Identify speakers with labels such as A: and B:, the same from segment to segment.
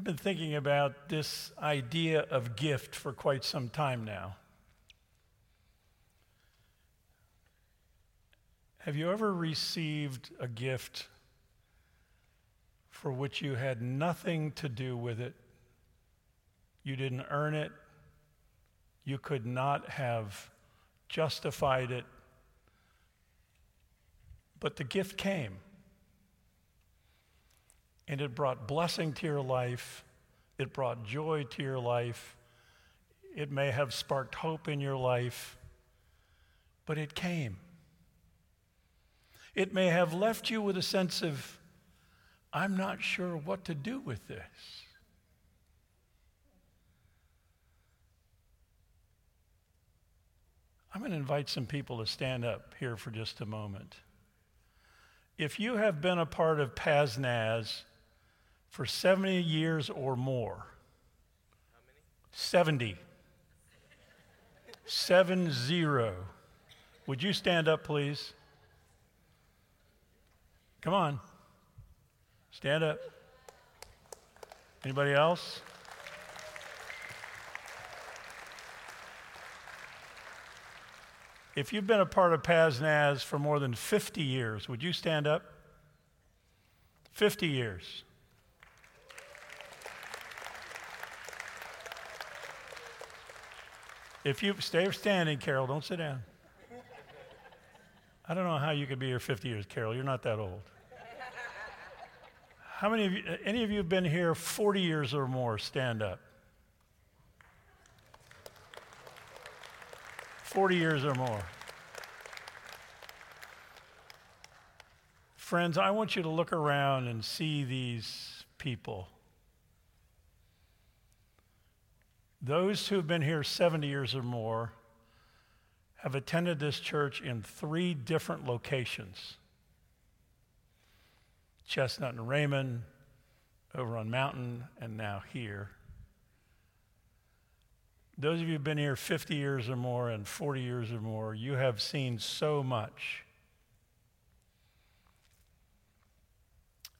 A: I've been thinking about this idea of gift for quite some time now. Have you ever received a gift for which you had nothing to do with it? You didn't earn it. You could not have justified it. But the gift came. And it brought blessing to your life. It brought joy to your life. It may have sparked hope in your life. But it came. It may have left you with a sense of, I'm not sure what to do with this. I'm going to invite some people to stand up here for just a moment. If you have been a part of PazNaz for 70 years or more, 70. Seven zero. Would you stand up, please? Come on. Stand up. Anybody else? If you've been a part of PazNaz for more than 50 years, would you stand up? 50 years. If you stay standing, Carol, don't sit down. I don't know how you could be here 50 years, Carol. You're not that old. How many of you, any of you have been here 40 years or more? Stand up. 40 years or more. Friends, I want you to look around and see these people. Those who've been here 70 years or more have attended this church in three different locations Chestnut and Raymond, over on Mountain, and now here. Those of you who've been here 50 years or more and 40 years or more, you have seen so much.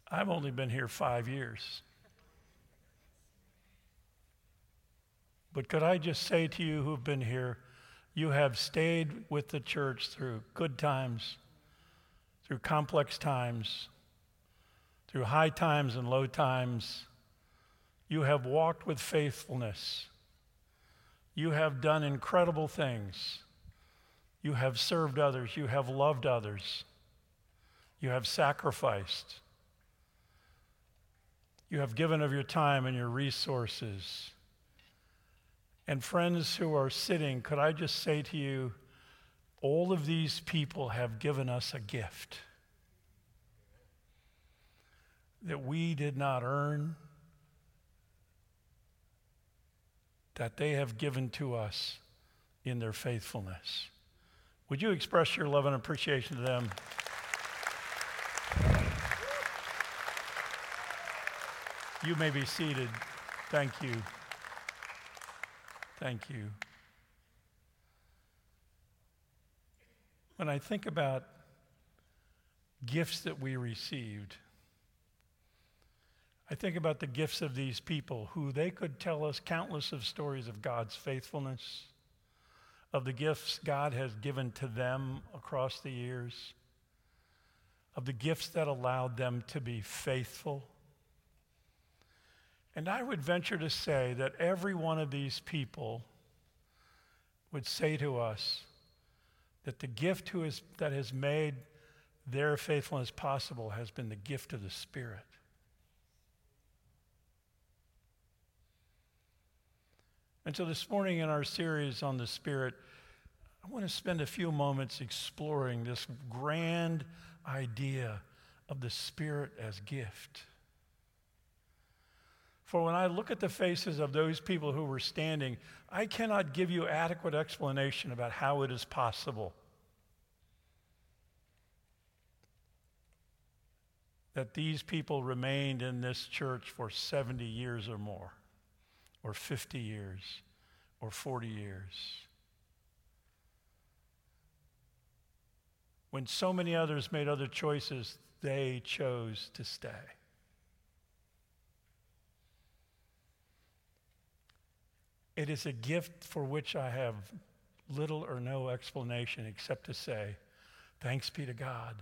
A: I've only been here five years. But could I just say to you who've been here, you have stayed with the church through good times, through complex times, through high times and low times. You have walked with faithfulness. You have done incredible things. You have served others. You have loved others. You have sacrificed. You have given of your time and your resources. And friends who are sitting, could I just say to you, all of these people have given us a gift that we did not earn, that they have given to us in their faithfulness. Would you express your love and appreciation to them? You may be seated. Thank you. Thank you. When I think about gifts that we received, I think about the gifts of these people who they could tell us countless of stories of God's faithfulness, of the gifts God has given to them across the years, of the gifts that allowed them to be faithful and I would venture to say that every one of these people would say to us that the gift who is, that has made their faithfulness possible has been the gift of the Spirit. And so this morning in our series on the Spirit, I want to spend a few moments exploring this grand idea of the Spirit as gift. For when I look at the faces of those people who were standing, I cannot give you adequate explanation about how it is possible that these people remained in this church for 70 years or more, or 50 years, or 40 years. When so many others made other choices, they chose to stay. It is a gift for which I have little or no explanation except to say, Thanks be to God,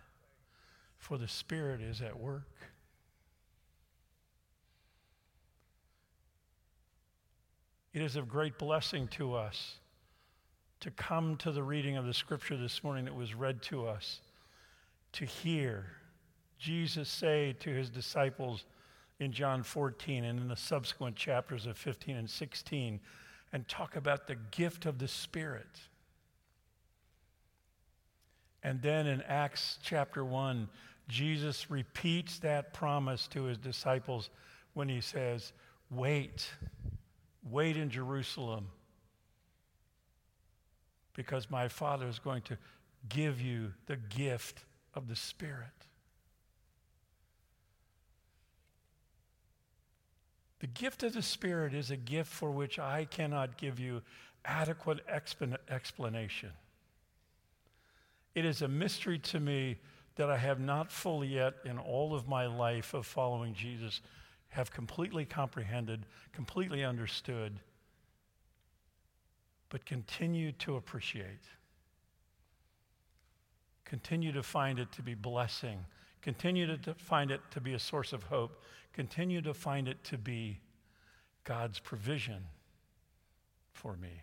A: for the Spirit is at work. It is of great blessing to us to come to the reading of the scripture this morning that was read to us, to hear Jesus say to his disciples in John 14 and in the subsequent chapters of 15 and 16, and talk about the gift of the Spirit. And then in Acts chapter 1, Jesus repeats that promise to his disciples when he says, Wait, wait in Jerusalem, because my Father is going to give you the gift of the Spirit. The gift of the Spirit is a gift for which I cannot give you adequate explanation. It is a mystery to me that I have not fully yet, in all of my life of following Jesus, have completely comprehended, completely understood, but continue to appreciate. Continue to find it to be blessing. Continue to find it to be a source of hope continue to find it to be God's provision for me.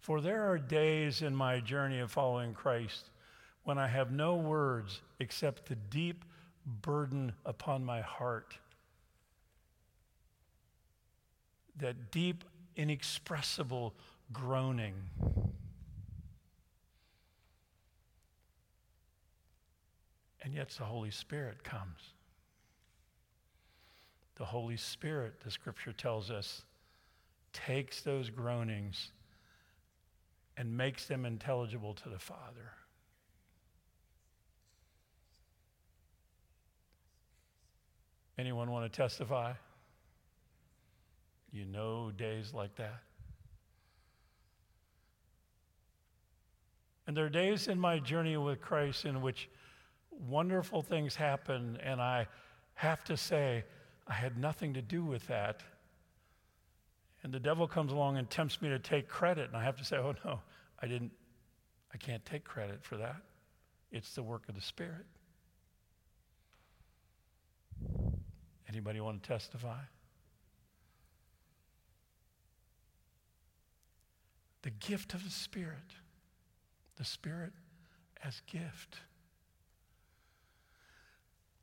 A: For there are days in my journey of following Christ when I have no words except the deep burden upon my heart. That deep, inexpressible groaning. And yet the Holy Spirit comes. The Holy Spirit, the scripture tells us, takes those groanings and makes them intelligible to the Father. Anyone want to testify? You know days like that. And there are days in my journey with Christ in which wonderful things happen, and I have to say, I had nothing to do with that. And the devil comes along and tempts me to take credit, and I have to say, oh no, I didn't, I can't take credit for that. It's the work of the Spirit. Anybody want to testify? The gift of the Spirit. The Spirit as gift.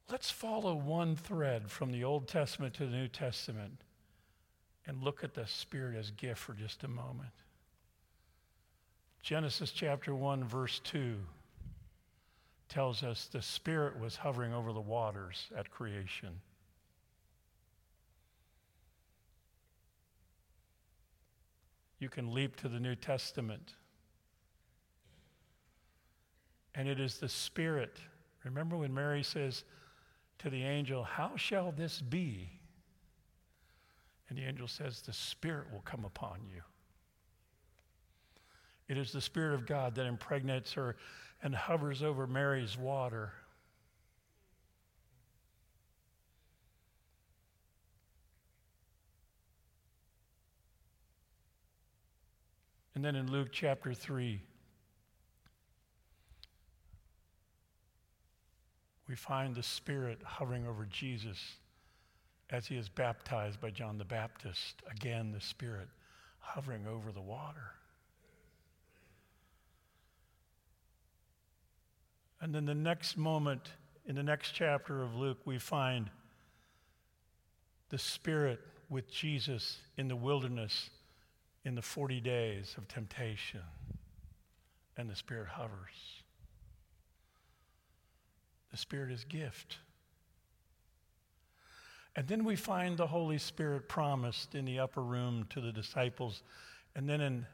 A: Let's follow one thread from the Old Testament to the New Testament and look at the Spirit as gift for just a moment. Genesis chapter 1, verse 2 tells us the Spirit was hovering over the waters at creation. You can leap to the New Testament. And it is the Spirit. Remember when Mary says, to the angel, How shall this be? And the angel says, The Spirit will come upon you. It is the Spirit of God that impregnates her and hovers over Mary's water. And then in Luke chapter 3, we find the Spirit hovering over Jesus as he is baptized by John the Baptist. Again, the Spirit hovering over the water. And then the next moment, in the next chapter of Luke, we find the Spirit with Jesus in the wilderness in the 40 days of temptation. And the Spirit hovers. The Spirit is gift. And then we find the Holy Spirit promised in the upper room to the disciples. And then in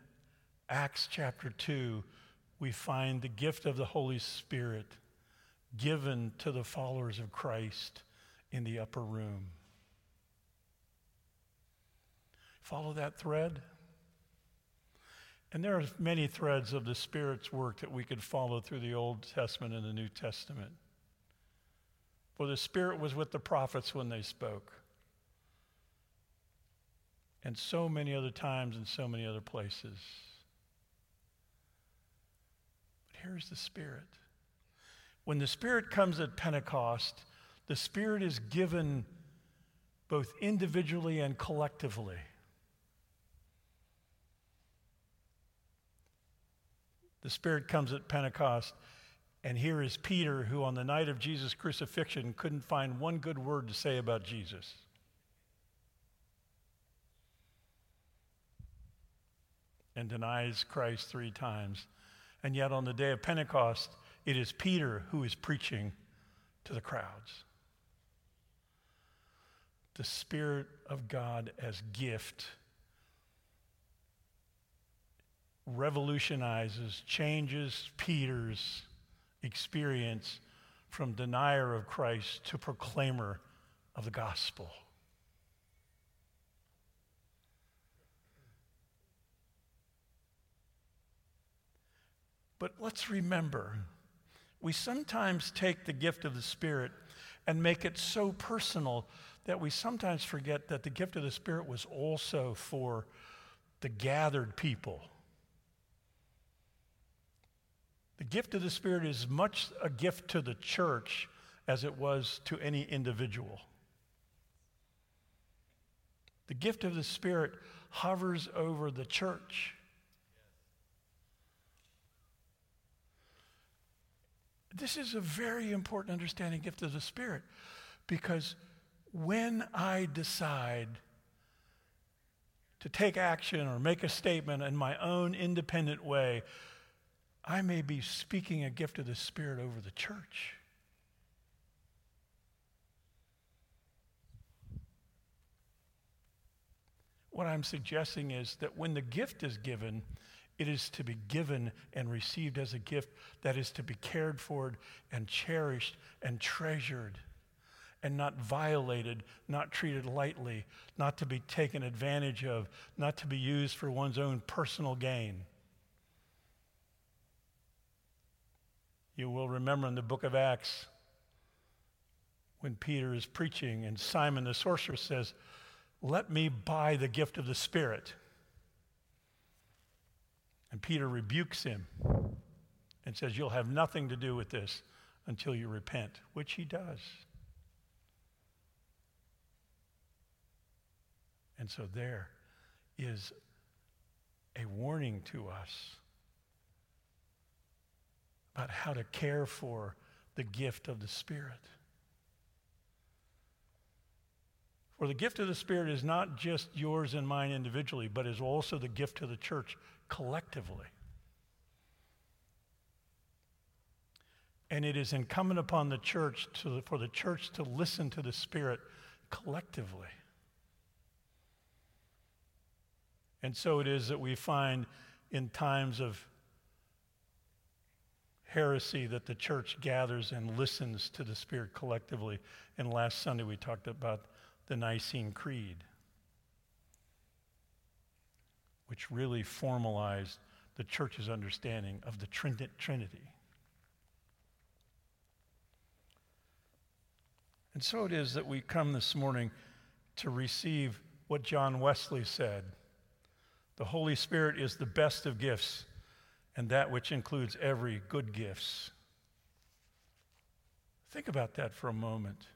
A: Acts chapter 2, we find the gift of the Holy Spirit given to the followers of Christ in the upper room. Follow that thread? And there are many threads of the Spirit's work that we could follow through the Old Testament and the New Testament. For the Spirit was with the prophets when they spoke. and so many other times and so many other places. But here's the Spirit. When the Spirit comes at Pentecost, the Spirit is given both individually and collectively. The Spirit comes at Pentecost, and here is Peter, who on the night of Jesus' crucifixion couldn't find one good word to say about Jesus. And denies Christ three times. And yet, on the day of Pentecost, it is Peter who is preaching to the crowds. The Spirit of God as gift revolutionizes, changes Peter's experience from denier of Christ to proclaimer of the gospel. But let's remember, we sometimes take the gift of the Spirit and make it so personal that we sometimes forget that the gift of the Spirit was also for the gathered people. The gift of the Spirit is much a gift to the church as it was to any individual. The gift of the Spirit hovers over the church. This is a very important understanding gift of the Spirit because when I decide to take action or make a statement in my own independent way, I may be speaking a gift of the Spirit over the church. What I'm suggesting is that when the gift is given, it is to be given and received as a gift that is to be cared for and cherished and treasured and not violated, not treated lightly, not to be taken advantage of, not to be used for one's own personal gain. You will remember in the book of Acts when Peter is preaching and Simon the sorcerer says, Let me buy the gift of the Spirit. And Peter rebukes him and says, You'll have nothing to do with this until you repent, which he does. And so there is a warning to us about how to care for the gift of the Spirit. For the gift of the Spirit is not just yours and mine individually, but is also the gift to the church collectively. And it is incumbent upon the church to, for the church to listen to the Spirit collectively. And so it is that we find in times of heresy that the church gathers and listens to the Spirit collectively. And last Sunday we talked about the Nicene Creed, which really formalized the church's understanding of the Trinity. And so it is that we come this morning to receive what John Wesley said the Holy Spirit is the best of gifts and that which includes every good gifts. Think about that for a moment.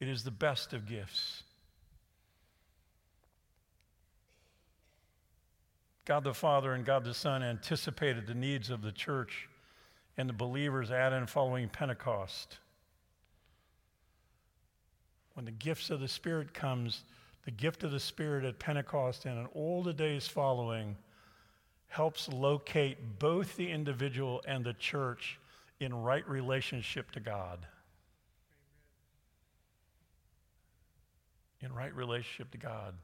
A: It is the best of gifts. God the Father and God the Son anticipated the needs of the church and the believers at and following Pentecost. When the gifts of the Spirit comes, the gift of the Spirit at Pentecost and in all the days following, helps locate both the individual and the church in right relationship to God. In right relationship to God.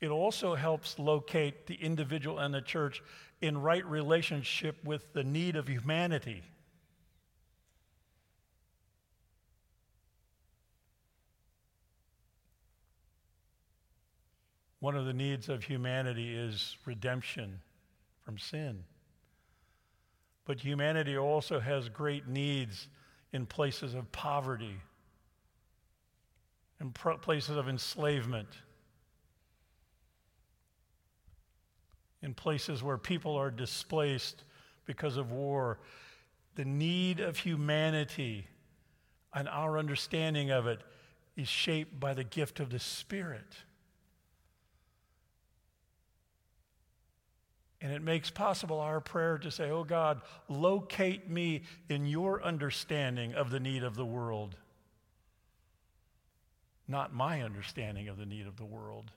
A: It also helps locate the individual and the church in right relationship with the need of humanity. One of the needs of humanity is redemption from sin. But humanity also has great needs in places of poverty, in pro- places of enslavement, in places where people are displaced because of war. The need of humanity and our understanding of it is shaped by the gift of the Spirit. And it makes possible our prayer to say, Oh God, locate me in your understanding of the need of the world, not my understanding of the need of the world.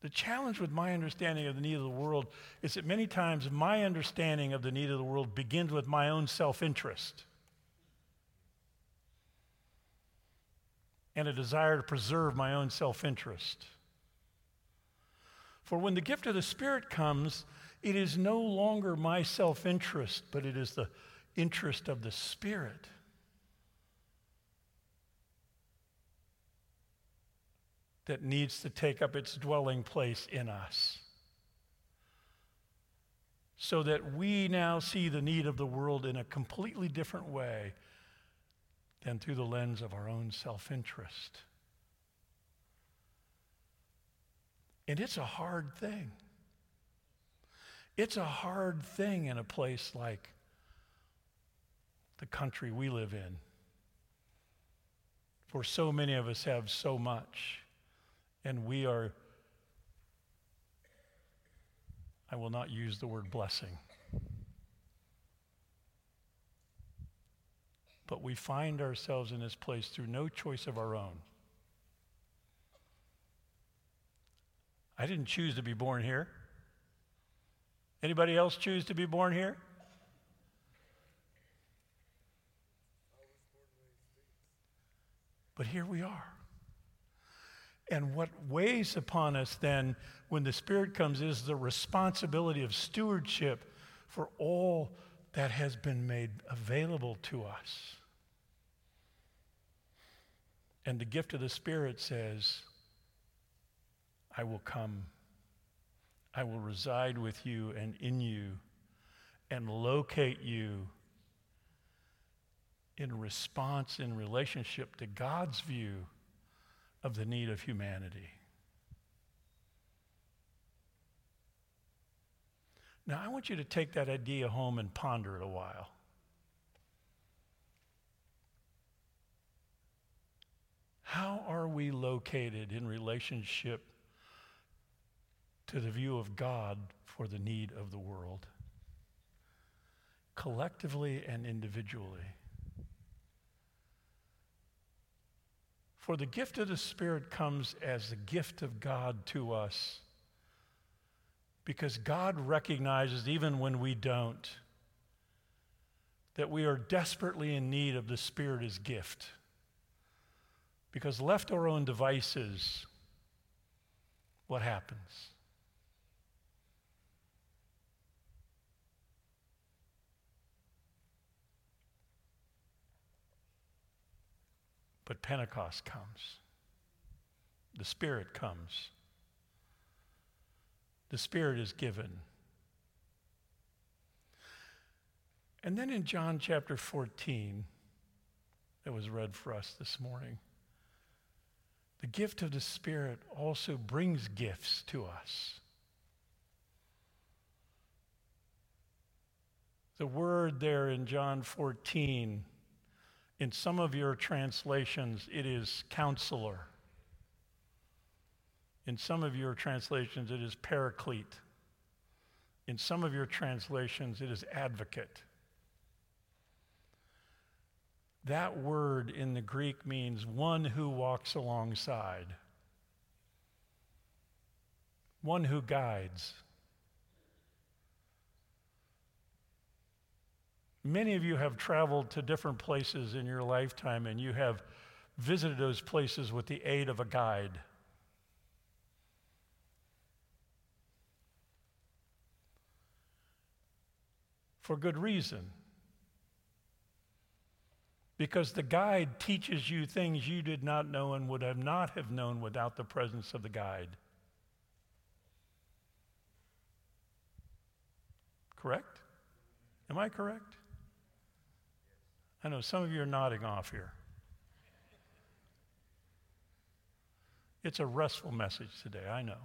A: The challenge with my understanding of the need of the world is that many times my understanding of the need of the world begins with my own self interest and a desire to preserve my own self interest. For when the gift of the Spirit comes, it is no longer my self interest, but it is the interest of the Spirit. That needs to take up its dwelling place in us. So that we now see the need of the world in a completely different way than through the lens of our own self interest. And it's a hard thing. It's a hard thing in a place like the country we live in. For so many of us have so much, and we are, I will not use the word blessing, but we find ourselves in this place through no choice of our own. I didn't choose to be born here. Anybody else choose to be born here? But here we are. And what weighs upon us then when the Spirit comes is the responsibility of stewardship for all that has been made available to us. And the gift of the Spirit says, I will come. I will reside with you and in you and locate you in response, in relationship to God's view of the need of humanity. Now, I want you to take that idea home and ponder it a while. How are we located in relationship to the view of God for the need of the world, collectively and individually. For the gift of the Spirit comes as the gift of God to us because God recognizes, even when we don't, that we are desperately in need of the Spirit as gift. Because left our own devices, what happens? But Pentecost comes. The Spirit comes. The Spirit is given. And then in John chapter 14, that was read for us this morning, the gift of the Spirit also brings gifts to us. The word there in John 14 in some of your translations, it is counselor. In some of your translations, it is paraclete. In some of your translations, it is advocate. That word in the Greek means one who walks alongside, one who guides. Many of you have traveled to different places in your lifetime and you have visited those places with the aid of a guide. For good reason. Because the guide teaches you things you did not know and would have not have known without the presence of the guide. Correct? Am I correct? I know some of you are nodding off here. It's a restful message today, I know.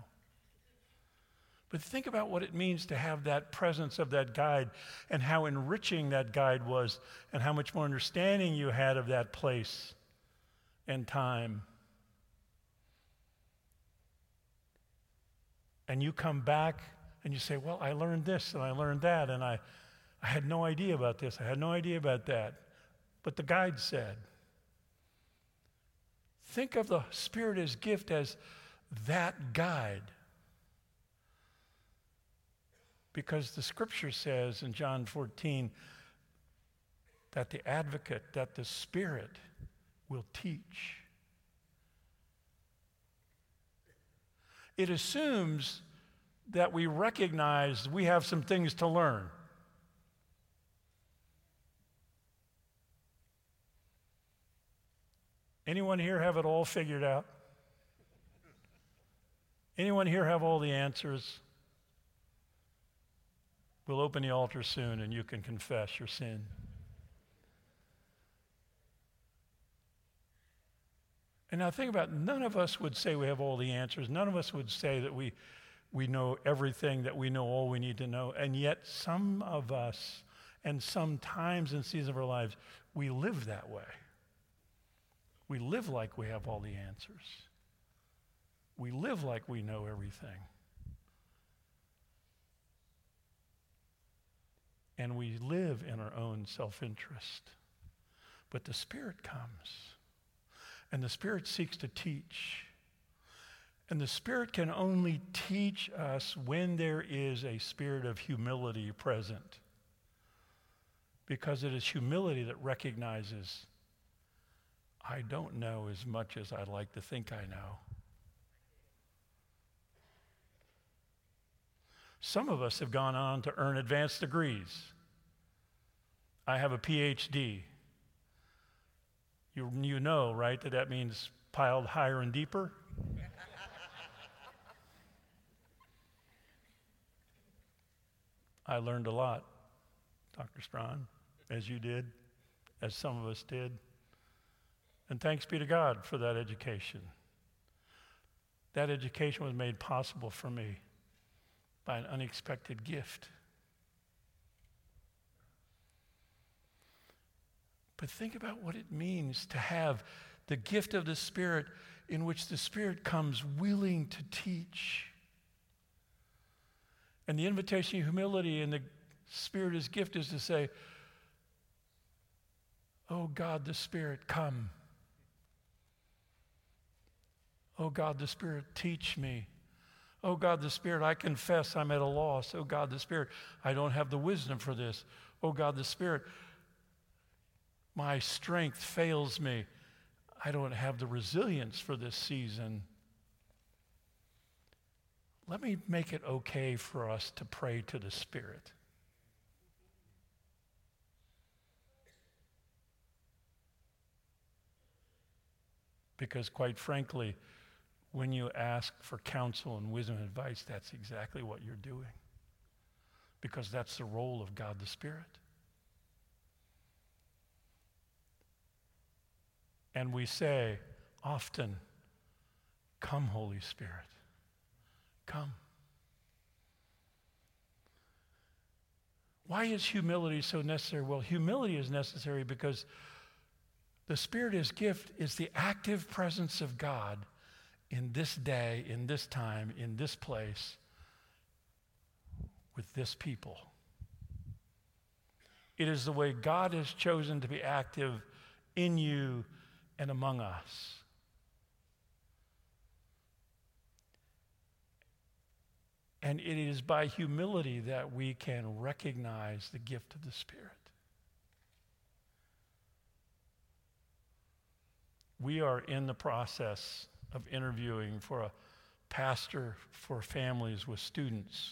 A: But think about what it means to have that presence of that guide and how enriching that guide was and how much more understanding you had of that place and time. And you come back and you say, Well, I learned this and I learned that, and I, I had no idea about this, I had no idea about that. But the guide said, Think of the Spirit as gift as that guide. Because the scripture says in John 14 that the advocate, that the Spirit will teach. It assumes that we recognize we have some things to learn. Anyone here have it all figured out? Anyone here have all the answers? We'll open the altar soon and you can confess your sin. And now think about it. none of us would say we have all the answers. None of us would say that we, we know everything, that we know all we need to know. And yet, some of us, and some times in seasons of our lives, we live that way. We live like we have all the answers. We live like we know everything. and we live in our own self interest. But the Spirit comes, and the Spirit seeks to teach. And the Spirit can only teach us when there is a spirit of humility present. Because it is humility that recognizes, I don't know as much as I'd like to think I know. Some of us have gone on to earn advanced degrees. I have a PhD. You, you know, right, that that means piled higher and deeper? I learned a lot, Dr. Strawn, as you did, as some of us did. And thanks be to God for that education. That education was made possible for me by an unexpected gift. But think about what it means to have the gift of the Spirit in which the Spirit comes willing to teach. And the invitation of humility and the Spirit as gift is to say, Oh God, the Spirit, come. Oh God, the Spirit, teach me. Oh God, the Spirit, I confess I'm at a loss. Oh God, the Spirit, I don't have the wisdom for this. Oh God, the Spirit, my strength fails me. I don't have the resilience for this season. Let me make it okay for us to pray to the Spirit. Because, quite frankly, when you ask for counsel and wisdom and advice, that's exactly what you're doing. Because that's the role of God the Spirit. And we say often, Come, Holy Spirit, come. Why is humility so necessary? Well, humility is necessary because the Spirit as gift is the active presence of God in this day, in this time, in this place, with this people. It is the way God has chosen to be active in you and among us. And it is by humility that we can recognize the gift of the Spirit. We are in the process of interviewing for a pastor for families with students.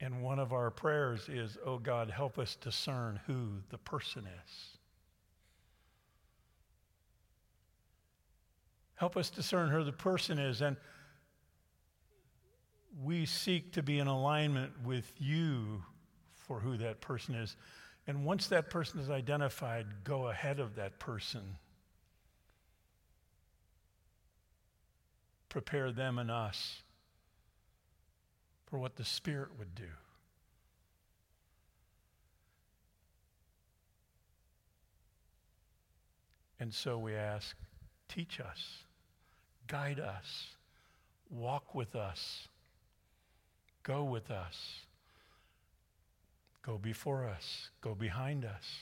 A: And one of our prayers is, Oh God, help us discern who the person is. Help us discern who the person is. And we seek to be in alignment with you for who that person is. And once that person is identified, go ahead of that person. prepare them and us for what the Spirit would do. And so we ask, teach us, guide us, walk with us, go with us, go before us, go behind us.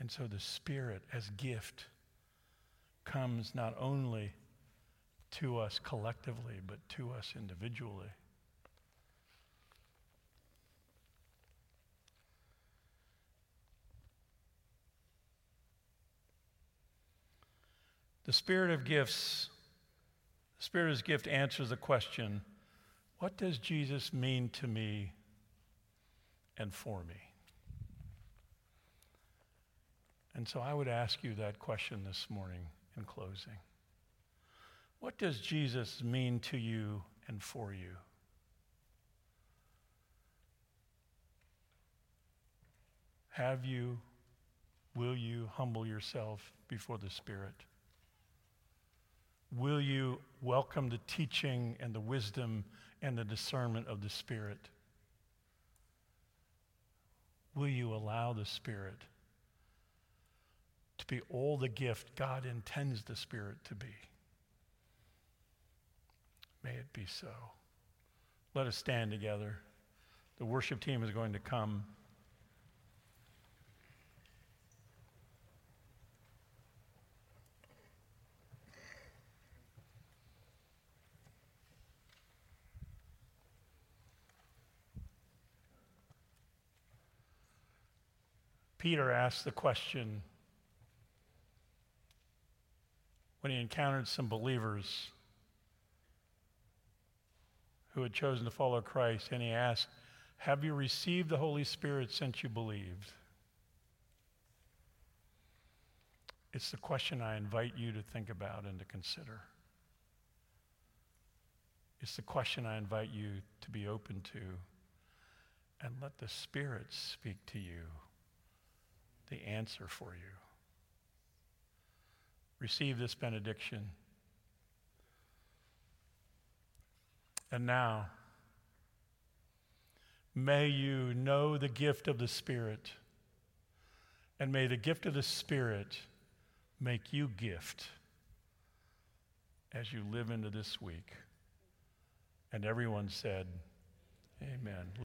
A: And so the Spirit as gift comes not only to us collectively, but to us individually. The spirit of gifts, the spirit of gift answers the question what does Jesus mean to me and for me? And so I would ask you that question this morning in closing. What does Jesus mean to you and for you? Have you, will you humble yourself before the Spirit? Will you welcome the teaching and the wisdom and the discernment of the Spirit? Will you allow the Spirit to be all the gift God intends the Spirit to be? May it be so. Let us stand together. The worship team is going to come. Peter asked the question when he encountered some believers who had chosen to follow Christ, and he asked, Have you received the Holy Spirit since you believed? It's the question I invite you to think about and to consider. It's the question I invite you to be open to and let the Spirit speak to you the answer for you. Receive this benediction. And now, may you know the gift of the Spirit, and may the gift of the Spirit make you gift as you live into this week. And everyone said, Amen.